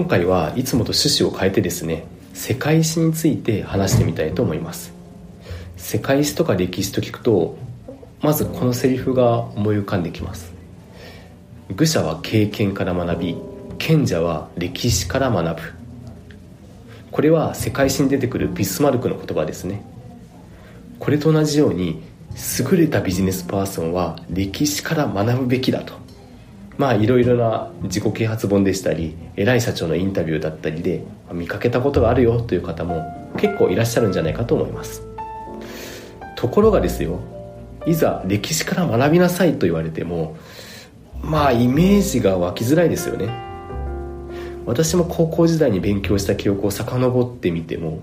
今回はいつもと趣旨を変えてですね世界史について話してみたいと思います。世界史とか歴史と聞くとまずこのセリフが思い浮かんできます。愚者は経験から学び賢者は歴史から学ぶ。これは世界史に出てくるビスマルクの言葉ですね。これと同じように優れたビジネスパーソンは歴史から学ぶべきだと。まあいろいろな自己啓発本でしたり偉い社長のインタビューだったりで見かけたことがあるよという方も結構いらっしゃるんじゃないかと思います。ところがですよいざ歴史から学びなさいと言われてもまあイメージが湧きづらいですよね。私も高校時代に勉強した記憶を遡ってみても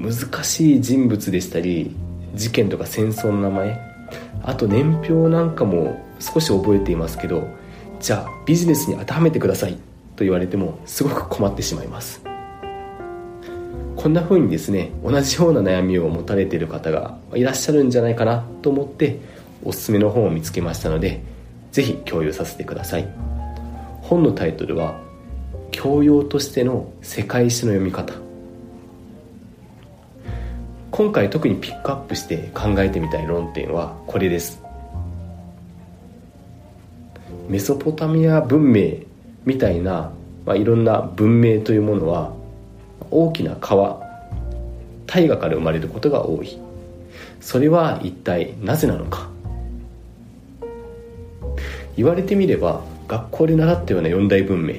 難しい人物でしたり事件とか戦争の名前あと年表なんかも少し覚えていますけどじゃあビジネスに当てはめてください。と言われてもすごく困ってしまいます。こんな風にですね同じような悩みを持たれている方がいらっしゃるんじゃないかなと思っておすすめの本を見つけましたのでぜひ共有させてください。本のタイトルは「教養としての世界史の読み方」今回特にピックアップして考えてみたい論点はこれです。メソポタミア文明みたいな、まあ、いろんな文明というものは大きな川大河から生まれることが多い。それは一体なぜなのか。言われてみれば学校で習ったような四大文明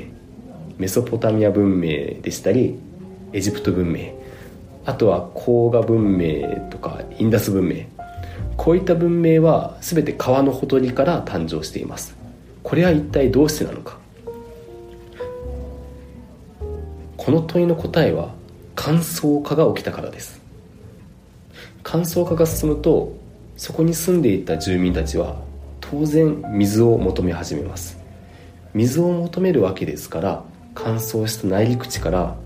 メソポタミア文明でしたりエジプト文明あとは黄河文明とかインダス文明こういった文明は全て川のほとりから誕生しています。これは一体どうしてなのか？この問いの答えは乾燥化が起きたからです。乾燥化が進むとそこに住んでいた住民たちは当然水を求め始めます。水を求めるわけですから乾燥した内陸地から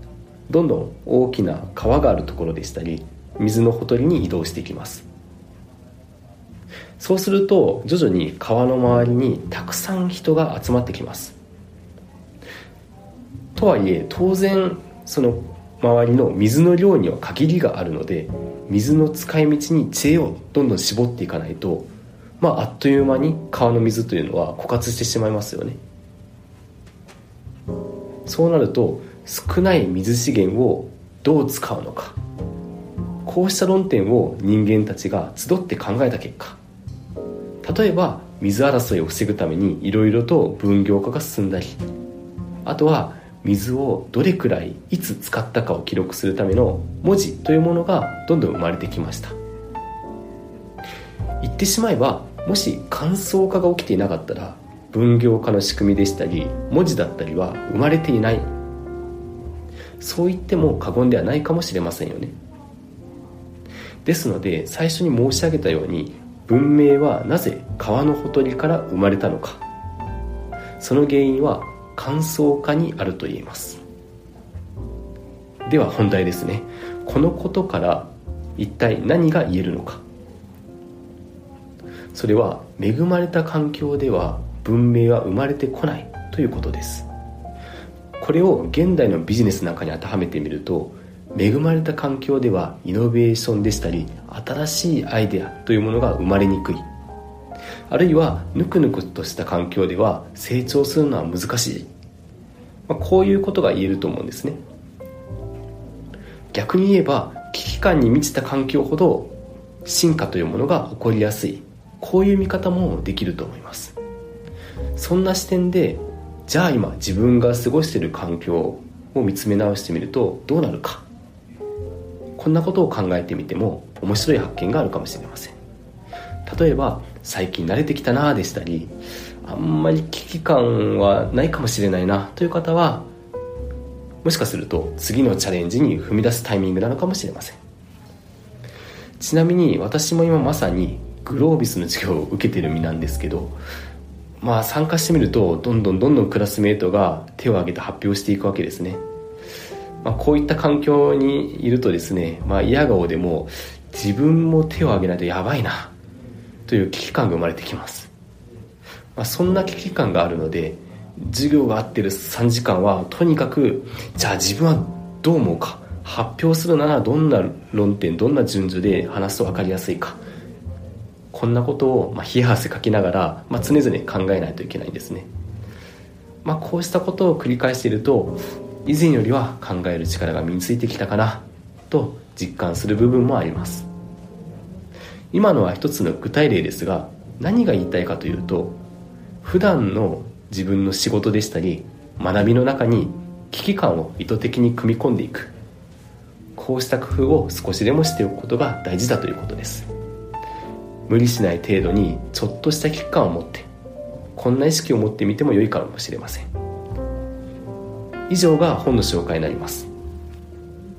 どんどん大きな川があるところでしたり水のほとりに移動していきます。そうすると徐々に川の周りにたくさん人が集まってきます。とはいえ当然その周りの水の量には限りがあるので水の使い道に知恵をどんどん絞っていかないと、まあ、あっという間に川の水というのは枯渇してしまいますよね。そうなると少ない水資源をどう使うのかこうした論点を人間たちが集って考えた結果例えば水争いを防ぐためにいろいろと分業化が進んだりあとは水をどれくらいいつ使ったかを記録するための文字というものがどんどん生まれてきました。言ってしまえばもし乾燥化が起きていなかったら分業化の仕組みでしたり文字だったりは生まれていない。そう言っても過言ではないかもしれませんよね。ですので最初に申し上げたように文明はなぜ川のほとりから生まれたのか。その原因は乾燥化にあると言えます。では本題ですね。このことから一体何が言えるのか。それは恵まれた環境では文明は生まれてこないということです。これを現代のビジネスなんかに当てはめてみると恵まれた環境ではイノベーションでしたり新しいアイデアというものが生まれにくい。あるいはぬくぬくとした環境では成長するのは難しい、まあ、こういうことが言えると思うんですね。逆に言えば危機感に満ちた環境ほど進化というものが起こりやすい。こういう見方もできると思います。そんな視点でじゃあ今自分が過ごしている環境を見つめ直してみるとどうなるか。こんなことを考えてみても面白い発見があるかもしれません。例えば最近慣れてきたなでしたりあんまり危機感はないかもしれないなという方はもしかすると次のチャレンジに踏み出すタイミングなのかもしれません。ちなみに私も今まさにグロービスの授業を受けてる身なんですけどまあ参加してみるとどんどんどんどんクラスメートが手を挙げて発表していくわけですね。まあ、こういった環境にいるとですね、まあ、嫌顔でも自分も手を挙げないとやばいなという危機感が生まれてきます、まあ、そんな危機感があるので授業があってる3時間はとにかくじゃあ自分はどう思うか発表するならどんな論点どんな順序で話すと分かりやすいか。こんなことを、まあ、冷や汗かきながら、まあ、常々考えないといけないんですね、まあ、こうしたことを繰り返していると以前よりは考える力が身についてきたかなと実感する部分もあります。今のは一つの具体例ですが何が言いたいかというと普段の自分の仕事でしたり学びの中に危機感を意図的に組み込んでいく。こうした工夫を少しでもしておくことが大事だということです。無理しない程度にちょっとした危機感を持ってこんな意識を持ってみても良いかもしれません。以上が本の紹介になります。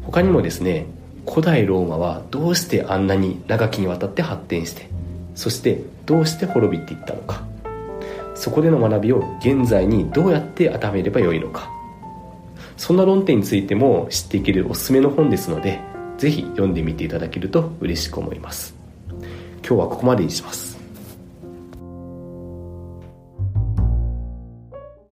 他にもですね古代ローマはどうしてあんなに長きにわたって発展してそしてどうして滅びていったのか。そこでの学びを現在にどうやって当てはめればよいのか。そんな論点についても知っていけるおすすめの本ですので是非読んでみていただけると嬉しく思います。今日はここまでにします。